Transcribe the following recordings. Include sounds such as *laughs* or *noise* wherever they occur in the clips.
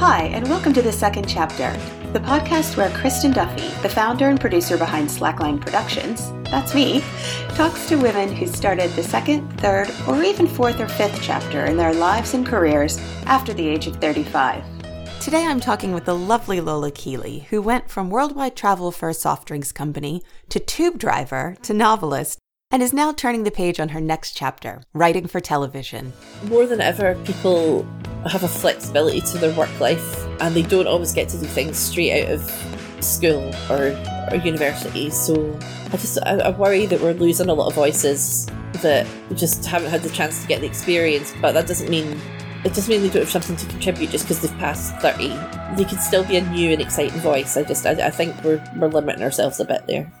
Hi, and welcome to the second chapter, the podcast where Kristin Duffy, the founder and producer behind Slackline Productions, that's me, talks to women who started the second, third, or even fourth or fifth chapter in their lives and careers after the age of 35. Today I'm talking with the lovely Lola Keeley, who went from worldwide travel for a soft drinks company to tube driver to novelist and is now turning the page on her next chapter, writing for television. More than ever, people have a flexibility to their work life and they don't always get to do things straight out of school or, or university. So I just I, I worry that we're losing a lot of voices that just haven't had the chance to get the experience, but that doesn't mean it doesn't mean they don't have something to contribute just because they've passed 30. They could still be a new and exciting voice. I just, I, I think we're, we're limiting ourselves a bit there.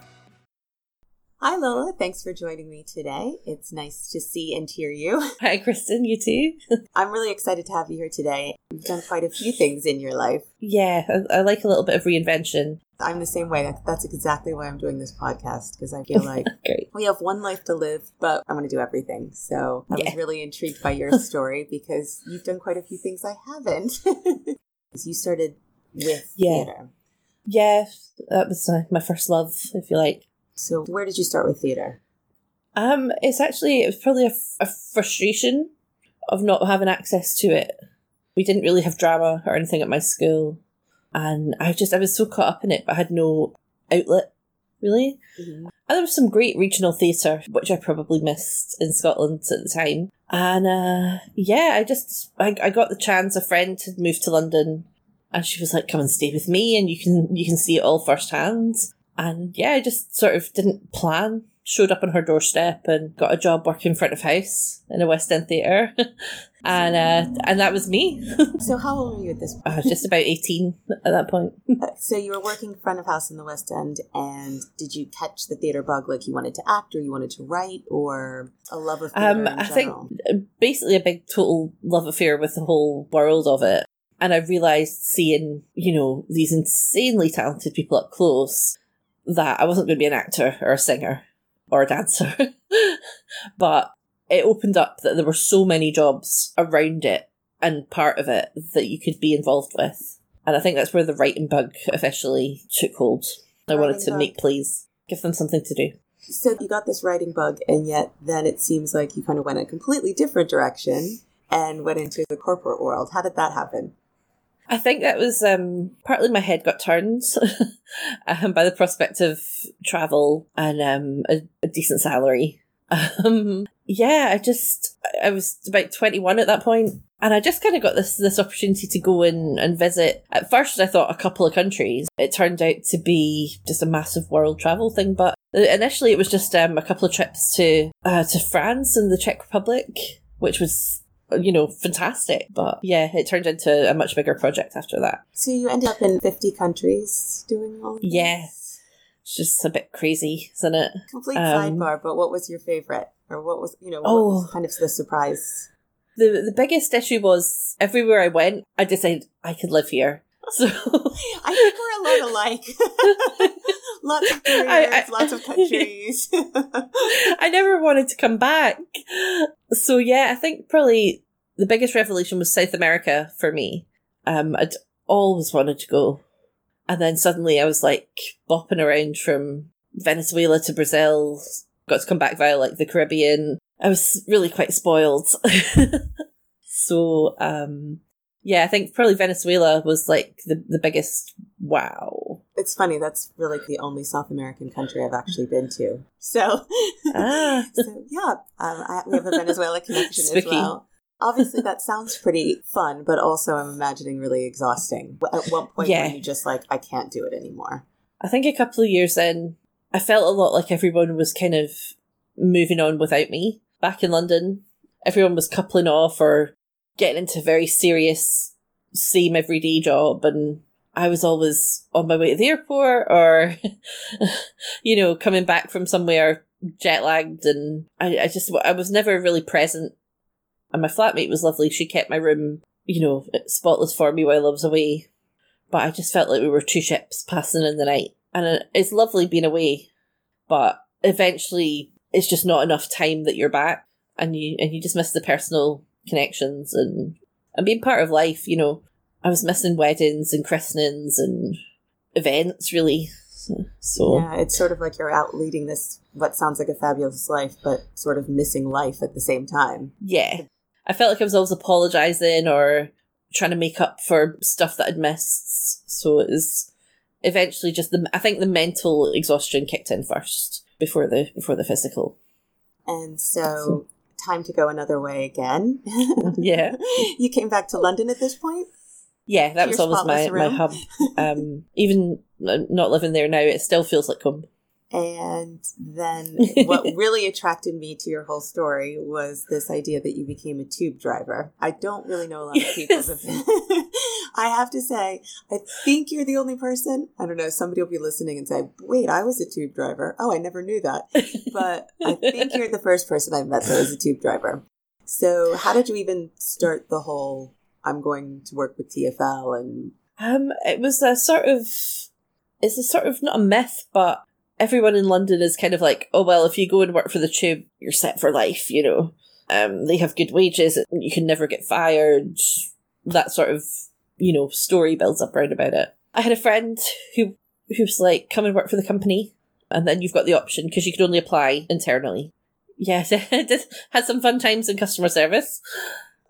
Hi, Lola. Thanks for joining me today. It's nice to see and hear you. *laughs* Hi, Kristin. You too. *laughs* I'm really excited to have you here today. You've done quite a few things in your life. Yeah, I, I like a little bit of reinvention. I'm the same way. That's exactly why I'm doing this podcast because I feel *laughs* like we have one life to live, but I'm going to do everything. So I yeah. was really intrigued by your story because you've done quite a few things I haven't. you started with yeah. theater. Yeah, that was uh, my first love, if you like. So, where did you start with theatre? Um, it's actually it was probably a, a frustration of not having access to it. We didn't really have drama or anything at my school, and I just I was so caught up in it, but I had no outlet really. Mm-hmm. And there was some great regional theatre, which I probably missed in Scotland at the time. And uh, yeah, I just I, I got the chance. A friend had moved to London, and she was like, "Come and stay with me, and you can you can see it all firsthand." And yeah, I just sort of didn't plan. Showed up on her doorstep and got a job working front of house in a West End theatre. *laughs* and uh, and that was me. *laughs* so how old were you at this point? I was just about 18 at that point. *laughs* so you were working front of house in the West End and did you catch the theatre bug like you wanted to act or you wanted to write or a love of theatre um, I general? think basically a big total love affair with the whole world of it. And I realised seeing, you know, these insanely talented people up close that I wasn't going to be an actor or a singer or a dancer. *laughs* but it opened up that there were so many jobs around it and part of it that you could be involved with. And I think that's where the writing bug officially took hold. I writing wanted to bug. make plays, give them something to do. So you got this writing bug, and yet then it seems like you kind of went a completely different direction and went into the corporate world. How did that happen? I think that was um, partly my head got turned *laughs* um, by the prospect of travel and um, a, a, decent salary. *laughs* Um, yeah, I just I was about twenty one at that point, and I just kind of got this this opportunity to go in and visit. At first, I thought a couple of countries. It turned out to be just a massive world travel thing, but initially it was just um, a couple of trips to uh, to France and the Czech Republic, which was you know, fantastic. But yeah, it turned into a much bigger project after that. So you ended up in 50 countries doing all? Yeah. It's just a bit crazy, isn't it? Complete um, sidebar, but what was your favorite? Or what was, you know, what oh, was kind of the surprise? The, the biggest issue was everywhere I went, I decided I could live here. *laughs* So *laughs* I think we're a lot alike. *laughs* lots of *laughs* careers, I, I, lots of countries. *laughs* I never wanted to come back. So yeah, I think probably the biggest revelation was South America for me. Um, I'd always wanted to go. And then suddenly I was like bopping around from Venezuela to Brazil, got to come back via like the Caribbean. I was really quite spoiled. *laughs* so, um, yeah, I think probably Venezuela was like the, the biggest wow. It's funny, that's really the only South American country I've actually been to. So, ah. *laughs* so yeah, um, I, we have a Venezuela *laughs* connection Spooky. as well. Obviously, that sounds pretty fun, but also I'm imagining really exhausting. At what point yeah. were you just like, I can't do it anymore? I think a couple of years in, I felt a lot like everyone was kind of moving on without me. Back in London, everyone was coupling off or getting into very serious, same everyday job. And I was always on my way to the airport or, *laughs* you know, coming back from somewhere jet lagged. And I, I just, I was never really present. And my flatmate was lovely. She kept my room, you know, spotless for me while I was away. But I just felt like we were two ships passing in the night. And it's lovely being away, but eventually it's just not enough time that you're back and you, and you just miss the personal connections and and being part of life. You know, I was missing weddings and christenings and events, really. So yeah, it's sort of like you're out leading this what sounds like a fabulous life, but sort of missing life at the same time. Yeah, I felt like I was always apologizing or trying to make up for stuff that I'd missed. So it was eventually just the I think the mental exhaustion kicked in first before the before the physical. And so time to go another way again. *laughs* yeah. You came back to London at this point? Yeah, that was always my, my hub. Um, *laughs* even not living there now, it still feels like home. And then *laughs* what really attracted me to your whole story was this idea that you became a tube driver. I don't really know a lot of people. *laughs* I have to say, I think you're the only person. I don't know. Somebody will be listening and say, wait, I was a tube driver. Oh, I never knew that. But I think you're the first person I've met that was a tube driver. So how did you even start the whole I'm going to work with TFL and um it was a sort of it's a sort of not a myth, but everyone in London is kind of like, oh well, if you go and work for the tube, you're set for life, you know. Um, they have good wages, you can never get fired. That sort of, you know, story builds up around about it. I had a friend who who was like, come and work for the company, and then you've got the option because you could only apply internally. Yes, *laughs* did had some fun times in customer service.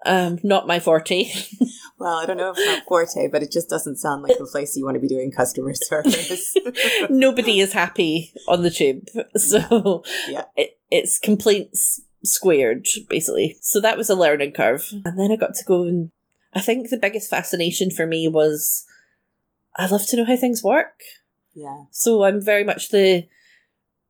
Um, not my forte. *laughs* well, I don't know if it's not forte, but it just doesn't sound like the *laughs* place you want to be doing customer service. *laughs* Nobody is happy on the tube, so yeah. It, it's complaints squared basically. So that was a learning curve, and then I got to go and I think the biggest fascination for me was I love to know how things work. Yeah. So I'm very much the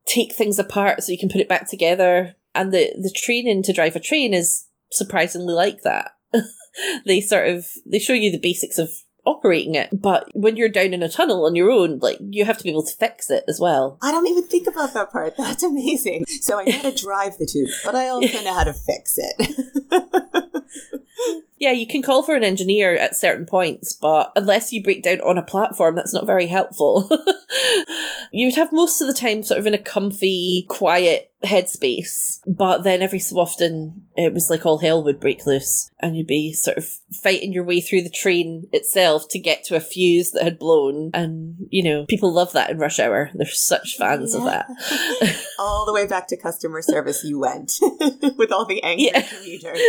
take things apart so you can put it back together. And the, the training to drive a train is surprisingly like that. *laughs* they sort of they show you the basics of operating it, but when you're down in a tunnel on your own, like you have to be able to fix it as well. I don't even think about that part. That's amazing. So I know how to drive the tube, but I also *laughs* know how to fix it. *laughs* Yeah, you can call for an engineer at certain points, but unless you break down on a platform, that's not very helpful. *laughs* you would have most of the time sort of in a comfy, quiet headspace, but then every so often it was like all hell would break loose, and you'd be sort of fighting your way through the train itself to get to a fuse that had blown. And, you know, people love that in rush hour. They're such fans yeah. of that. *laughs* all the way back to customer service, you went *laughs* with all the angry yeah. commuters.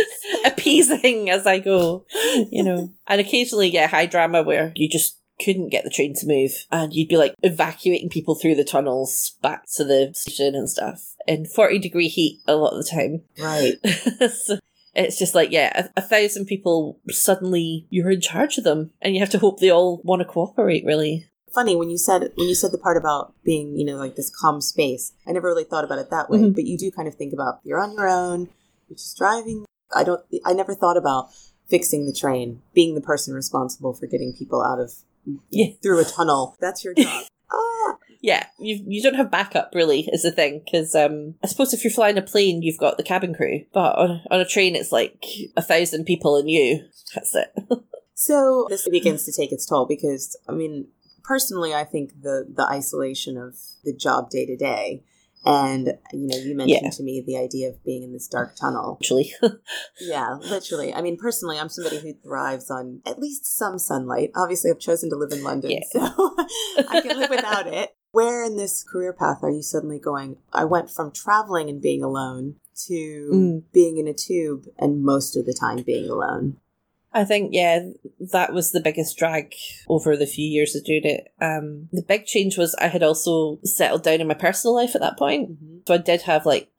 Appeasing as I go, you know. *laughs* And occasionally get high drama where you just couldn't get the train to move and you'd be like evacuating people through the tunnels back to the station and stuff in 40 degree heat a lot of the time. Right. *laughs* so it's just like, yeah, a, a, thousand people suddenly you're in charge of them and you have to hope they all want to cooperate really. Funny when you said when you said the part about being, you know, like this calm space. I never really thought about it that way, mm-hmm. but you do kind of think about you're on your own, you're just driving. I don't I never thought about fixing the train, being the person responsible for getting people out of yeah. through a tunnel. *laughs* That's your job. *laughs* ah. Yeah, you you don't have backup really is the thing because um, I suppose if you're flying a plane, you've got the cabin crew, but on on a train, it's like a thousand people and you. That's it. *laughs* so this begins to take its toll because I mean, personally, I think the the isolation of the job day to day and you know, you mentioned yeah. to me the idea of being in this dark tunnel. Literally. *laughs* yeah, literally. I mean, personally, I'm somebody who thrives on at least some sunlight. Obviously, I've chosen to live in London, yeah. so *laughs* I can live without it. Where in this career path are you suddenly going? I went from traveling and being alone to mm. being in a tube and most of the time being alone. I think, yeah, that was the biggest drag over the few years of doing it. Um, the big change was I had also settled down in my personal life at that point. Mm-hmm. So I did have like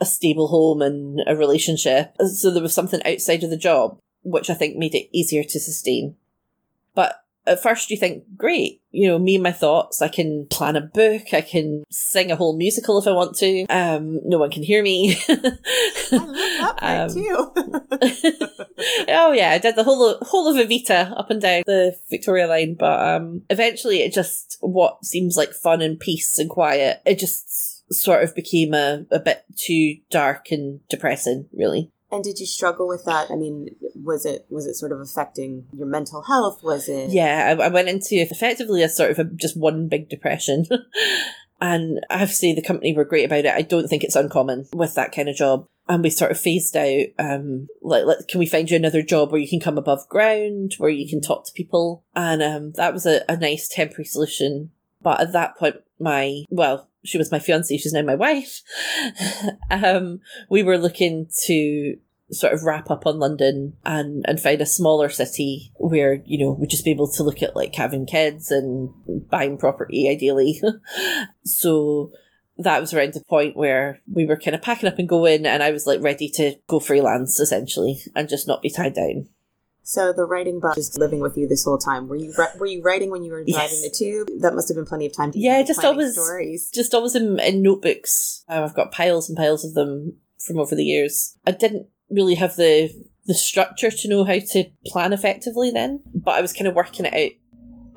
a stable home and a relationship. So there was something outside of the job, which I think made it easier to sustain. But at first you think, great, you know, me and my thoughts, I can plan a book, I can sing a whole musical if I want to. Um, no one can hear me. *laughs* I love that um, too. *laughs* oh yeah, I did the whole of, whole of Evita up and down the Victoria line, but um, eventually it just what seems like fun and peace and quiet, it just sort of became a, a bit too dark and depressing, really. And did you struggle with that? I mean, was it was it sort of affecting your mental health? Was it? Yeah, I, I went into effectively a sort of a, just one big depression. *laughs* and I have to say the company were great about it. I don't think it's uncommon with that kind of job. and we sort of phased out um like, like can we find you another job where you can come above ground where you can talk to people and um that was a, a nice temporary solution but at that point my well she was my fiance she's now my wife um we were looking to sort of wrap up on london and and find a smaller city where you know we'd just be able to look at like having kids and buying property ideally *laughs* so that was around the point where we were kind of packing up and going, and I was like ready to go freelance essentially and just not be tied down. So the writing bug just living with you this whole time. Were you were you writing when you were driving yes. the tube? That must have been plenty of time. to Yeah, just always stories. Just always in, in notebooks. Um, I've got piles and piles of them from over the years. I didn't really have the the structure to know how to plan effectively then, but I was kind of working it out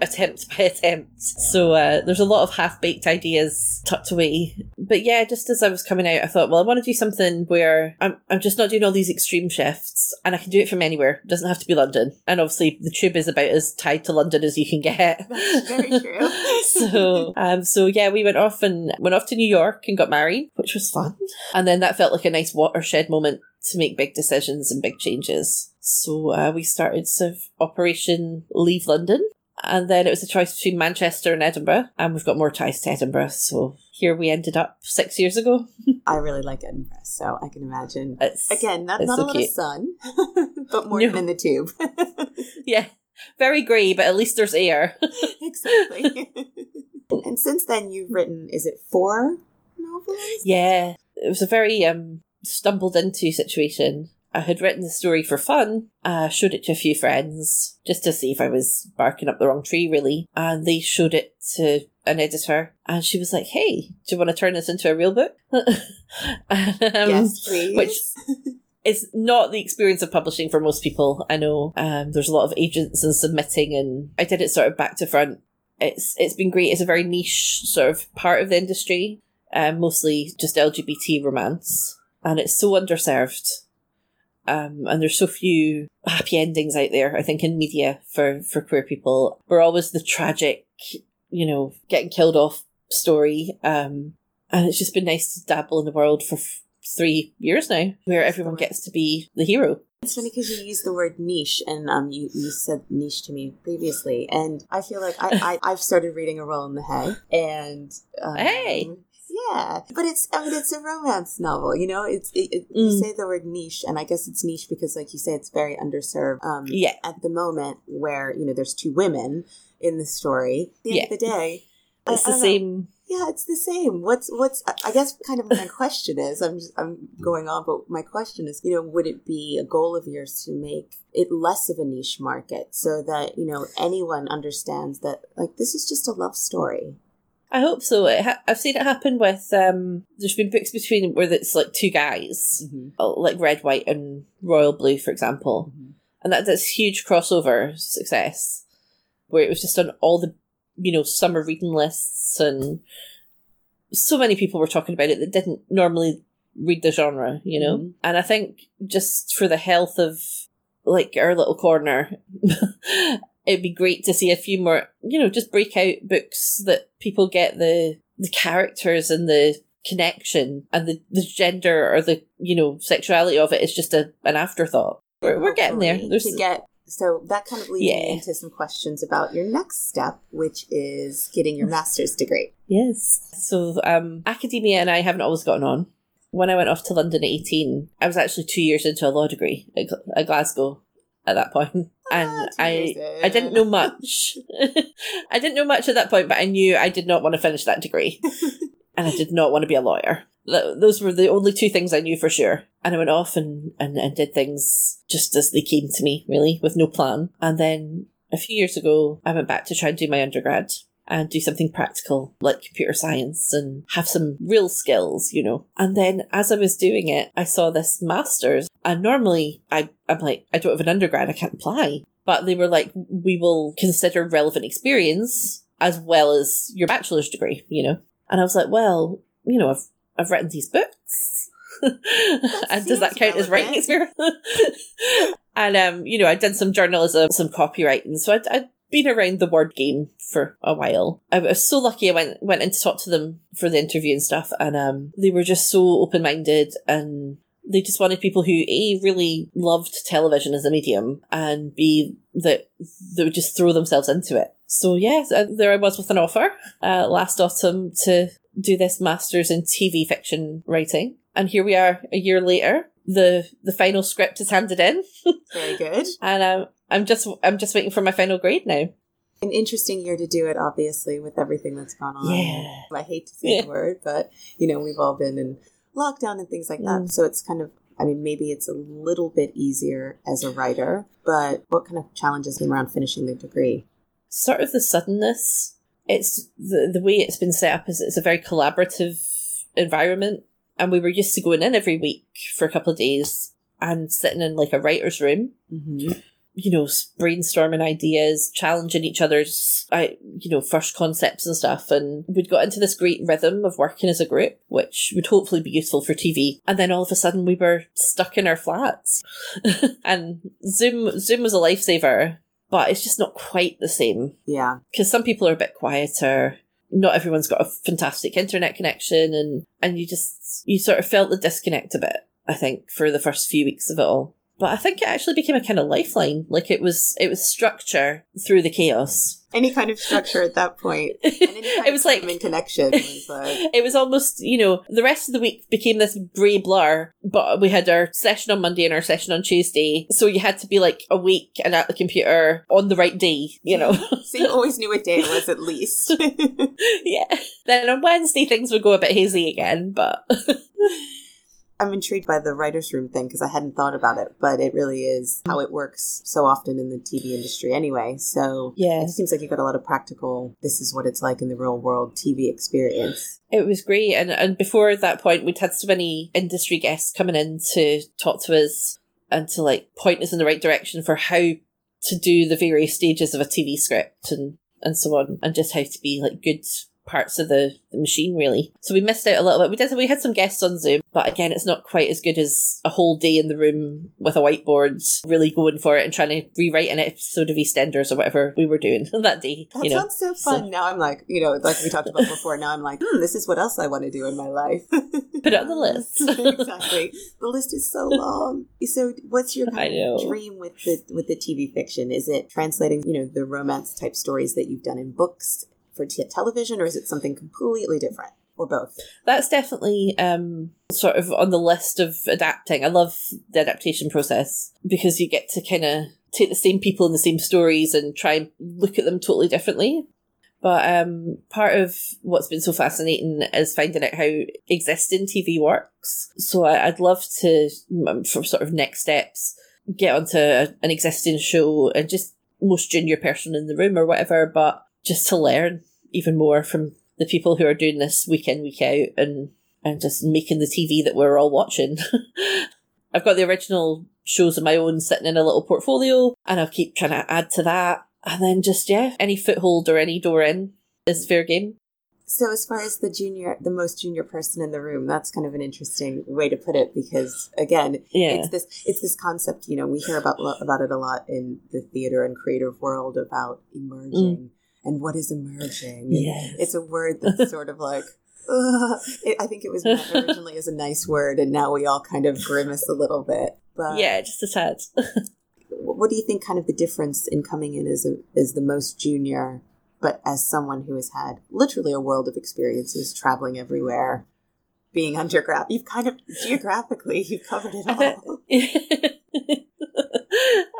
attempt by *laughs* attempt. So uh, there's a lot of half baked ideas tucked away. But yeah, just as I was coming out, I thought, well, I want to do something where I'm, I'm just not doing all these extreme shifts and I can do it from anywhere. It doesn't have to be London. And obviously, the tube is about as tied to London as you can get. *laughs* That's very true. *laughs* so, um, so yeah, we went off and went off to New York and got married, which was fun. And then that felt like a nice watershed moment to make big decisions and big changes. So uh, we started sort of Operation Leave London, and then it was a choice between Manchester and Edinburgh, and we've got more ties to Edinburgh, so here we ended up six years ago. *laughs* I really like Edinburgh, so I can imagine. It's, Again, not, not so a lot cute. of sun, *laughs* but more no. than in the tube. *laughs* yeah, very grey, but at least there's air. exactly. and since then, you've written, is it four novels? Yeah, it was a very um, stumbled into situation. I had written the story for fun, uh, showed it to a few friends just to see if I was barking up the wrong tree, really. And they showed it to an editor, and she was like, "Hey, do you want to turn this into a real book?" *laughs* um, yes, please. Which *laughs* is not the experience of publishing for most people. I know um, there's a lot of agents and submitting, and I did it sort of back to front. It's it's been great. It's a very niche sort of part of the industry, um, mostly just LGBT romance, and it's so underserved um, and there's so few happy endings out there, I think, in media for, for queer people. We're always the tragic, you know, getting killed off story. Um, and it's just been nice to dabble in the world for f- three years now, where everyone gets to be the hero. It's funny because you used the word niche, and um, you, you said niche to me previously, and I feel like I, I have started reading A Roll in the Hay, and um, hey, yeah, but it's I mean it's a romance novel. You know, it's it, it, mm. you say the word niche, and I guess it's niche because, like you say, it's very underserved. Um, yeah. At the moment, where you know there's two women in the story. At the yeah. end of the day, it's I, the I same. Know. Yeah, it's the same. What's what's I guess kind of my question is I'm just I'm going on, but my question is, you know, would it be a goal of yours to make it less of a niche market so that, you know, anyone understands that like this is just a love story. I hope so. Ha- I've seen it happen with. Um, there's been books between where it's like two guys, mm-hmm. Uh, like Red, White, and Royal Blue, for example, mm-hmm. and that that's huge crossover success, where it was just on all the you know summer reading lists, and so many people were talking about it that didn't normally read the genre, you know. Mm-hmm. And I think just for the health of like our little corner *laughs* it'd be great to see a few more, you know, just breakout books that people get the the characters and the connection and the, the gender or the you know sexuality of it is just a an afterthought. We're, we're getting there. There's to get so that kind of leads yeah. me into some questions about your next step, which is getting your master's degree. Yes. So um, academia and I haven't always gotten on. When I went off to London at 18, I was actually two years into a law degree at Glasgow at that point *laughs* and *laughs* I I didn't know *laughs* much. *laughs* I didn't know much at that point, but I knew I did not want to finish that degree, and I did not want to be a lawyer. Those were the only two things I knew for sure. And I went off and, and, and did things just as they came to me, really, with no plan. And then a few years ago, I went back to try and do my undergrad and do something practical like computer science and have some real skills, you know. And then as I was doing it, I saw this master's and normally I, I'm like, I don't have an undergrad, I can't apply. But they were like, we will consider relevant experience as well as your bachelor's degree, you know? And I was like, well, you know, I've, I've written these books. *laughs* and does that count relevant. as writing experience? *laughs* and, um, you know, I'd done some journalism, some copywriting. So I'd, I'd been around the word game for a while. I was so lucky I went went in to talk to them for the interview and stuff and um they were just so open minded and they just wanted people who A, really loved television as a medium, and B, that they would just throw themselves into it. So, yeah, there I was with an offer uh, last autumn to do this master's in TV fiction writing. And here we are a year later. The the final script is handed in. *laughs* Very good. and um, I'm just I'm just waiting for my final grade now. An interesting year to do it, obviously, with everything that's gone on. Yeah. I hate to say Yeah. the word, but you know, we've all been in lockdown and things like that. Mm. So it's kind of I mean, maybe it's a little bit easier as a writer, but what kind of challenges came around finishing the degree? Sort of the suddenness. It's the the way it's been set up is it's a very collaborative environment, and we were used to going in every week for a couple of days and sitting in like a writer's room Mm-hmm. You know, brainstorming ideas, challenging each other's, I, you know, first concepts and stuff. And we'd got into this great rhythm of working as a group, which would hopefully be useful for TV. And then all of a sudden we were stuck in our flats. *laughs* and Zoom, Zoom was a lifesaver, but it's just not quite the same Yeah. because some people are a bit quieter. Not everyone's got a fantastic internet connection, and and you just you sort of felt the disconnect a bit. I think for the first few weeks of it all, but I think it actually became a kind of lifeline. Like it was it was structure through the chaos. Any kind of structure at that point. *laughs* It was of like connection was uh, like *laughs* it was almost you know the rest of the week became this grey blur but we had our session on monday and our session on tuesday so you had to be like awake and at the computer on the right day you know *laughs* so you always knew what day it was at least. yeah then on wednesday things would go a bit hazy again but I'm intrigued by the writer's room thing because I hadn't thought about it, but it really is how it works so often in the TV industry anyway. So Yeah. it seems like you got a lot of practical, this is what it's like in the real world TV experience. It was great, and and before that point, we'd had so many industry guests coming in to talk to us and to like point us in the right direction for how to do the various stages of a TV script and and so on, and just how to be like good parts of the, the machine really. So we missed out a little bit. We did we had some guests on Zoom, but again it's not quite as good as a whole day in the room with a whiteboard really going for it and trying to rewrite an episode of EastEnders or whatever we were doing *laughs* that day. That you know. sounds so fun. now I'm like, you know, like we talked about before, now I'm like, hmm, this is what else I want to do in my life. *laughs* Put it on the list. *laughs* exactly. The list is so long. So what's your kind of dream with the with the TV fiction? Is it translating, you know, the romance type stories that you've done in books for t- television or is it something completely different or both? That's definitely um, sort of on the list of adapting. I love the adaptation process because you get to kind of take the same people and the same stories and try and look at them totally differently. But um, part of what's been so fascinating is finding out how existing TV works. So I, I'd love to, um, for sort of next steps, get onto a, an existing show and just most junior person in the room or whatever, but just to learn even more from the people who are doing this week in, week out and, and just making the TV that we're all watching. *laughs* I've got the original shows of my own sitting in a little portfolio and I'll keep trying to add to that. And then just, yeah, any foothold or any door in is fair game. So as far as the junior the most junior person in the room, that's kind of an interesting way to put it because again, Yeah. it's this it's this concept, you know, we hear about about it a lot in the theater and creative world about emerging mm. And what is emerging. Yes. It's a word *laughs* that's sort of like. It, I think it was *laughs* originally as a nice word, and now we all kind of grimace a little bit. But yeah, just a tad. *laughs* what do you think? Kind of the difference in coming in as a as the most junior, but as someone who has had literally a world of experiences, traveling everywhere, being underground. You've kind of geographically you've covered it all.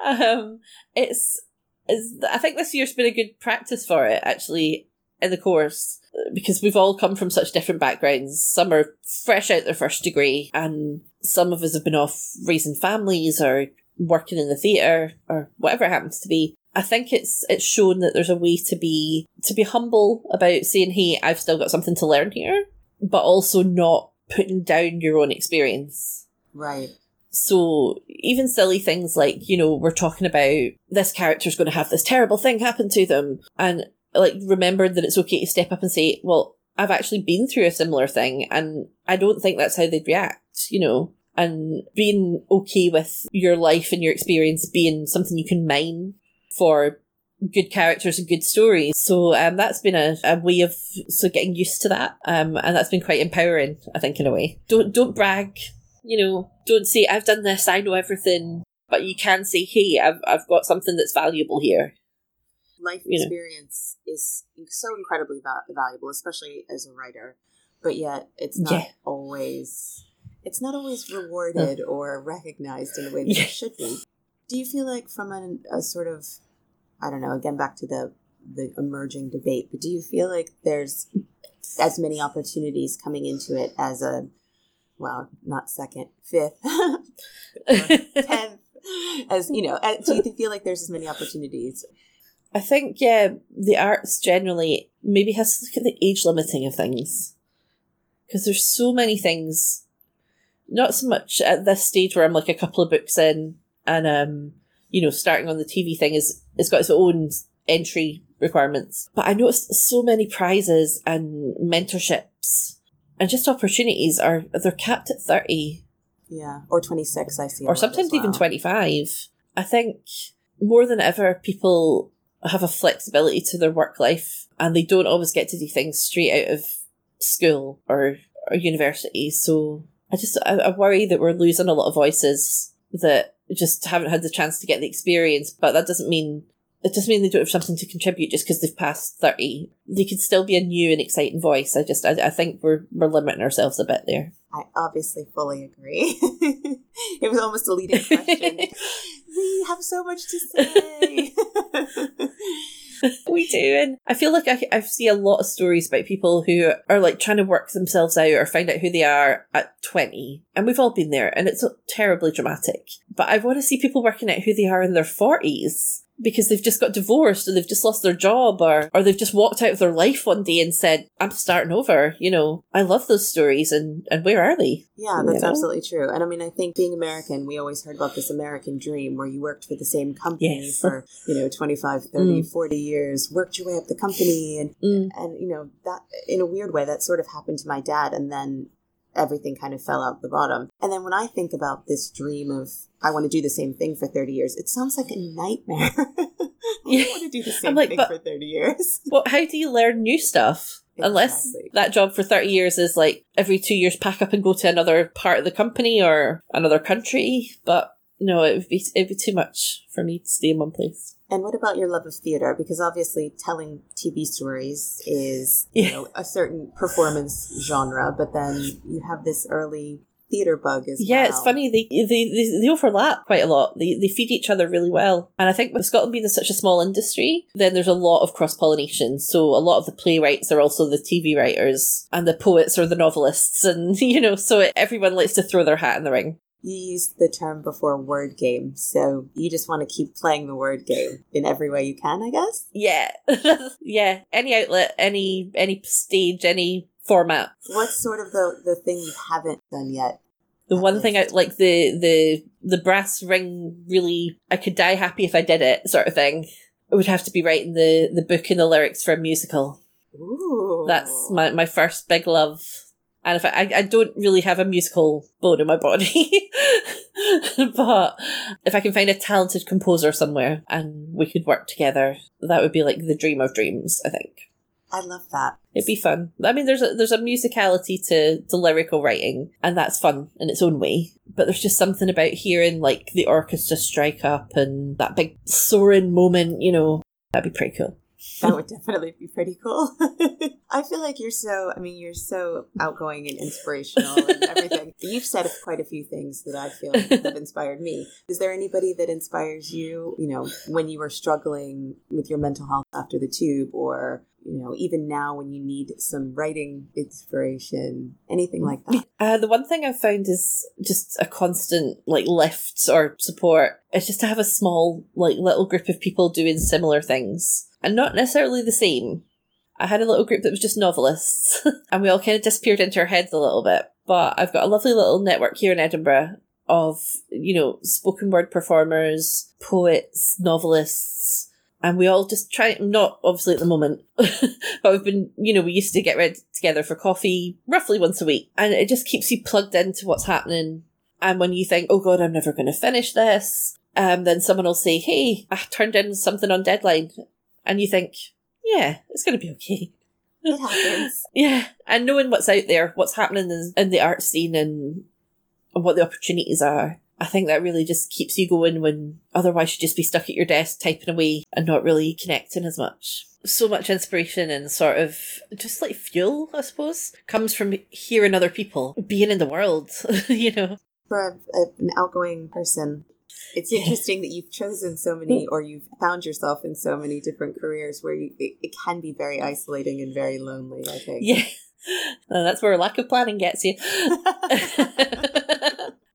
um, it's, it's, I think this year's been a good practice for it, actually, in the course, because we've all come from such different backgrounds. Some are fresh out their first degree, and some of us have been off raising families or working in the theatre or whatever it happens to be. I think it's it's shown that there's a way to be to be humble about saying, "Hey, I've still got something to learn here," but also not putting down your own experience. right. So even silly things like, you know, we're talking about this character's going to have this terrible thing happen to them. And like, remember that it's okay to step up and say, well, I've actually been through a similar thing and I don't think that's how they'd react, you know, and being okay with your life and your experience being something you can mine for good characters and good stories. So um, that's been a, a way of so getting used to that, um, and that's been quite empowering. I think in a way. Don't don't brag You know, don't say, I've done this, I know everything, but you can say, hey, I've, I've got something that's valuable here. Life experience you know. is so incredibly va- valuable, especially as a writer, but yet it's not yeah. always it's not always rewarded or recognized in the way that yeah. it should be. Do you feel like from a, a sort of I don't know, again back to the the emerging debate, but do you feel like there's as many opportunities coming into it as a well, not second, fifth, *laughs* *laughs* tenth, as you know. Do you feel like there's as many opportunities? I think yeah, the arts generally maybe has to look at the age limiting of things because there's so many things. Not so much at this stage where I'm like a couple of books in and um you know starting on the TV thing is it's got its own entry requirements. But I noticed so many prizes and mentorships and just opportunities are they're capped at thirty. Yeah, or twenty six. I see, or sometimes well. even twenty five. I think more than ever, people have a flexibility to their work life, and they don't always get to do things straight out of school or or university. So I just I, I worry that we're losing a lot of voices that just haven't had the chance to get the experience. But that doesn't mean it doesn't mean they don't have something to contribute just because they've passed 30. They could still be a new and exciting voice. I just, I, I think we're, we're limiting ourselves a bit there. I obviously fully agree. *laughs* it was almost a leading question. *laughs* we have so much to say. *laughs* we do. And I feel like I, I see a lot of stories about people who are like trying to work themselves out or find out who they are at 20. And we've all been there and it's terribly dramatic. But I want to see people working out who they are in their 40s because they've just got divorced or they've just lost their job or, or they've just walked out of their life one day and said, I'm starting over. You know, I love those stories and, and where are they? Yeah, that's you know? absolutely true. And I mean, I think being American, we always heard about this American dream where you worked for the same company yes. for, you know, 25, 30, mm. 40 years, worked your way up the company. And, mm. and, you know, that in a weird way, that sort of happened to my dad. And then everything kind of fell out the bottom. And then when I think about this dream of I want to do the same thing for 30 years, it sounds like a nightmare. *laughs* I want to do the same like, thing for 30 years. Well, how do you learn new stuff? Exactly. Unless that job for 30 years is like every two years pack up and go to another part of the company or another country. But no, it would be, it'd be too much for me to stay in one place. And what about your love of theater? Because obviously, telling TV stories is you know a certain performance genre, but then you have this early theater bug as yeah, well. Yeah, it's funny. They, they they they overlap quite a lot. They they feed each other really well. And I think with Scotland being such a small industry, then there's a lot of cross pollination. So a lot of the playwrights are also the TV writers, and the poets are the novelists, and *laughs* you know, so everyone likes to throw their hat in the ring you used the term before word game, so you just want to keep playing the word game in every way you can, I guess. Yeah, *laughs* yeah. Any outlet, any any stage, any format. What's sort of the the thing you haven't done yet? The one least? thing I like the the the brass ring. Really, I could die happy if I did it, sort of thing. It would have to be writing the the book and the lyrics for a musical. Ooh. That's my my first big love and if I, I don't really have a musical bone in my body, *laughs* but if I can find a talented composer somewhere and we could work together, that would be like the dream of dreams. I think. I love that. It'd be fun. I mean, there's a there's a musicality to to lyrical writing, and that's fun in its own way. But there's just something about hearing like the orchestra strike up and that big soaring moment. You know, that'd be pretty cool that would *laughs* definitely be pretty cool. *laughs* I feel like you're so, I mean, you're so outgoing and inspirational and *laughs* everything. You've said quite a few things that I feel have inspired me. Is there anybody that inspires you, you know, when you were struggling with your mental health after the tube or you know, even now when you need some writing inspiration, anything like that? Uh, the one thing I've found is just a constant like lift or support. It's just to have a small, like little group of people doing similar things and not necessarily the same. I had a little group that was just novelists, *laughs* and we all kind of disappeared into our heads a little bit. But I've got a lovely little network here in Edinburgh of, you know, spoken word performers, poets, novelists, and we all just try, not obviously at the moment, *laughs* but we've been, you know, we used to get read together for coffee roughly once a week, and it just keeps you plugged into what's happening. And when you think, oh God, I'm never going to finish this, um, then someone will say, hey, I turned in something on deadline and you think, yeah, it's going to be okay. It happens. *laughs* yeah, and knowing what's out there, what's happening in, in the art scene, and and what the opportunities are. I think that really just keeps you going when otherwise you'd just be stuck at your desk typing away and not really connecting as much. So much inspiration and sort of just like fuel, I suppose, comes from hearing other people being in the world, *laughs* you know. For an outgoing person, it's interesting that you've chosen so many or you've found yourself in so many different careers where you, it, it can be very isolating and very lonely, I think. Yeah. And that's where a lack of planning gets you. *laughs*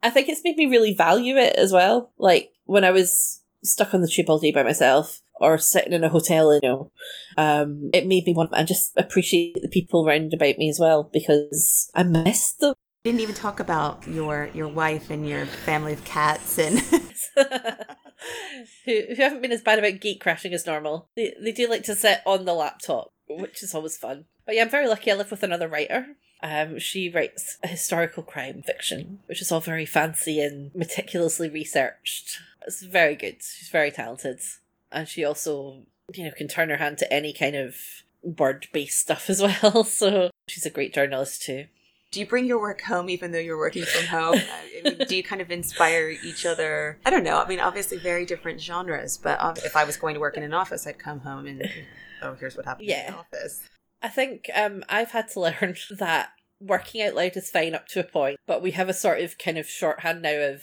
I think it's made me really value it as well. Like when I was stuck on the tube all day by myself or sitting in a hotel, you know, um, it made me want to just appreciate the people around about me as well because I missed them. Didn't even talk about your your wife and your family of cats and *laughs* who, who haven't been as bad about gate crashing as normal. They they do like to sit on the laptop, which is always fun. But yeah, I'm very lucky. I live with another writer um, she writes historical crime fiction, which is all very fancy and meticulously researched. It's very good. She's very talented. And she also, you know, can turn her hand to any kind of word based stuff as *laughs* well. So she's a great journalist too. Do you bring your work home even though you're working from home? *laughs* I mean, do you kind of inspire each other? I don't know. I mean, obviously, very different genres, but if I was going to work in an office, I'd come home and, oh, here's what happened yeah. in the office. I think um, I've had to *laughs* learn that working out loud is fine up to a point, but we have a sort of kind of shorthand now of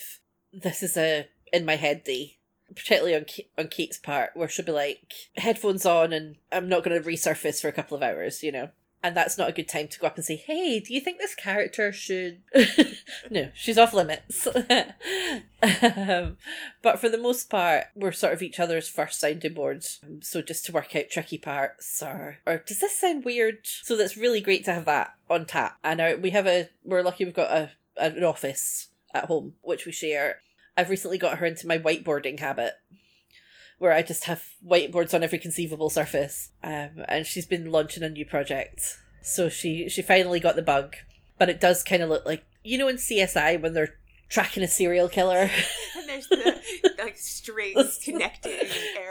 this is a in my head day, particularly on on Kate's part, where she'll be like headphones on and I'm not going to resurface for a couple of hours, you know and that's not a good time to go up and say, "Hey, do you think this character should?" *laughs* no, she's off limits. *laughs* um, but for the most part, we're sort of each other's first sounding boards. So just to work out tricky parts, or or does this sound weird? So that's really great to have that on tap. And our, we have a we're lucky we've got a an office at home which we share. I've recently got her into my whiteboarding habit where I just have whiteboards on every conceivable surface. Um, and she's been launching a new project, so she she finally got the bug. But it does kind of look like you know in CSI when they're tracking a serial killer. *laughs* and there's the like strings *laughs* connecting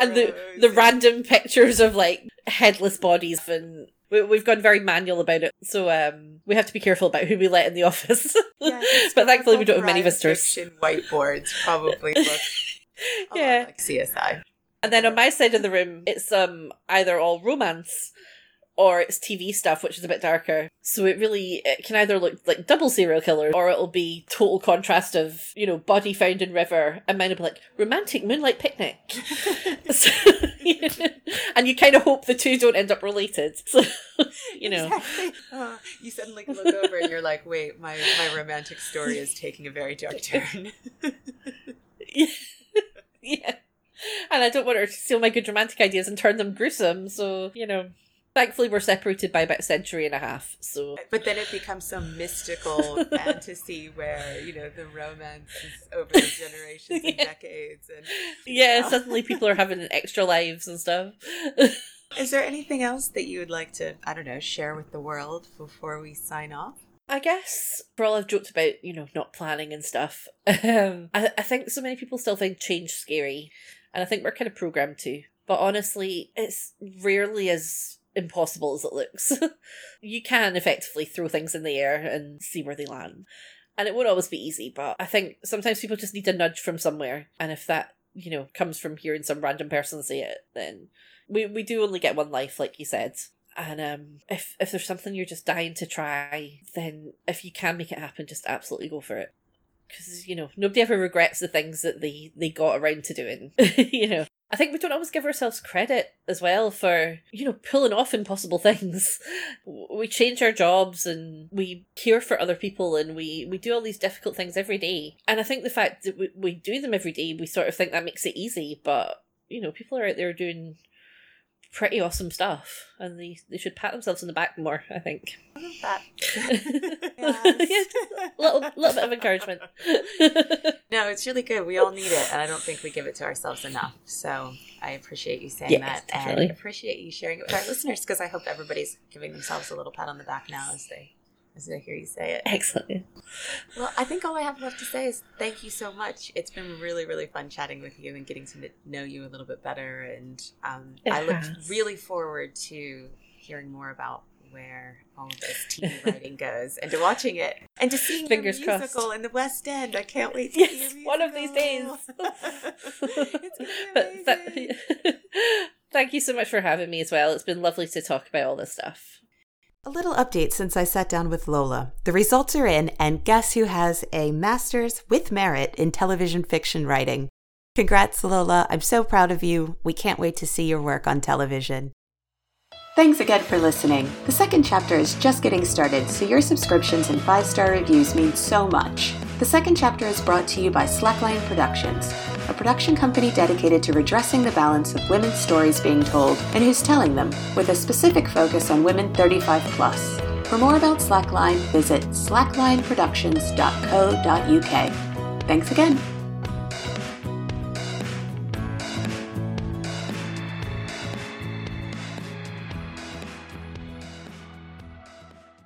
and, and the the and... random pictures of like headless bodies and we, have gone very manual about it, so um, we have to be careful about who we let in the office. *laughs* Yeah, but thankfully, we don't have many visitors. Whiteboards probably look yeah like CSI. And then on my side of the room, it's um either all romance or it's TV stuff, which is a bit darker. So it really it can either look like double serial killer, or it'll be total contrast of you know body found in river, and mine will be like romantic moonlight picnic. *laughs* so, *laughs* and you kind of hope the two don't end up related. So *laughs* you know, exactly. oh, you suddenly look over and you're like, wait, my my romantic story is taking a very dark turn. And I don't want her to steal my good romantic ideas and turn them gruesome. So you know, thankfully we're separated by about a century and a half. So, but then it becomes some mystical *laughs* fantasy where you know the romance is over the generations yeah. and *laughs* decades, and yeah, know. suddenly people are having extra lives and stuff. *laughs* Is there anything else that you would like to, I don't know, share with the world before we sign off? I guess for all I've joked about, you know, not planning and stuff, um, I, I think so many people still find change scary and I think we're kind of programmed to. But honestly, it's rarely as impossible as it looks. *laughs* you can effectively throw things in the air and see where they land. And it won't always be easy, but I think sometimes people just need a nudge from somewhere. And if that, you know, comes from hearing some random person say it, then we, we do only get one life, like you said. And um, if if there's something you're just dying to try, then if you can make it happen, just absolutely go for it because you know nobody ever regrets the things that they they got around to doing *laughs* you know. I think we don't always give ourselves credit as well for you know pulling off impossible things. *laughs* We change our jobs and we care for other people and we we do all these difficult things every day. And i think the fact that we, we do them every day we sort of think that makes it easy but you know people are out there doing pretty awesome stuff, and they they should pat themselves on the back more. I think. That. *laughs* a *laughs* little, little bit of encouragement. *laughs* no, it's really good. We all need it, and I don't think we give it to ourselves enough. So I appreciate you saying that, definitely. and appreciate you sharing it with our listeners because I hope everybody's giving themselves a little pat on the back now as they as I hear you say it. *laughs* Excellent. Well, I think all I have left to say is thank you so much. It's been really, really fun chatting with you and getting to know you a little bit better. And um, I look really forward to hearing more about where all of this TV *laughs* writing goes and to watching it and to seeing Fingers your musical crossed. in the West End. I can't wait to Yes, see your one of these days. *laughs* it's gonna be But amazing. th- thank you so much for having me as well. It's been lovely to talk about all this stuff. A little update since I sat down with Lola. The results are in, and guess who has a master's with merit in television fiction writing? Congrats, Lola. I'm so proud of you. We can't wait to see your work on television. Thanks again for listening. The second chapter is just getting started, so your subscriptions and five star reviews mean so much. The second chapter is brought to you by Slackline Productions, a production company dedicated to redressing the balance of women's stories being told and who's telling them, with a specific focus on women 35 plus. For more about Slackline, visit slacklineproductions.co.uk. Thanks again.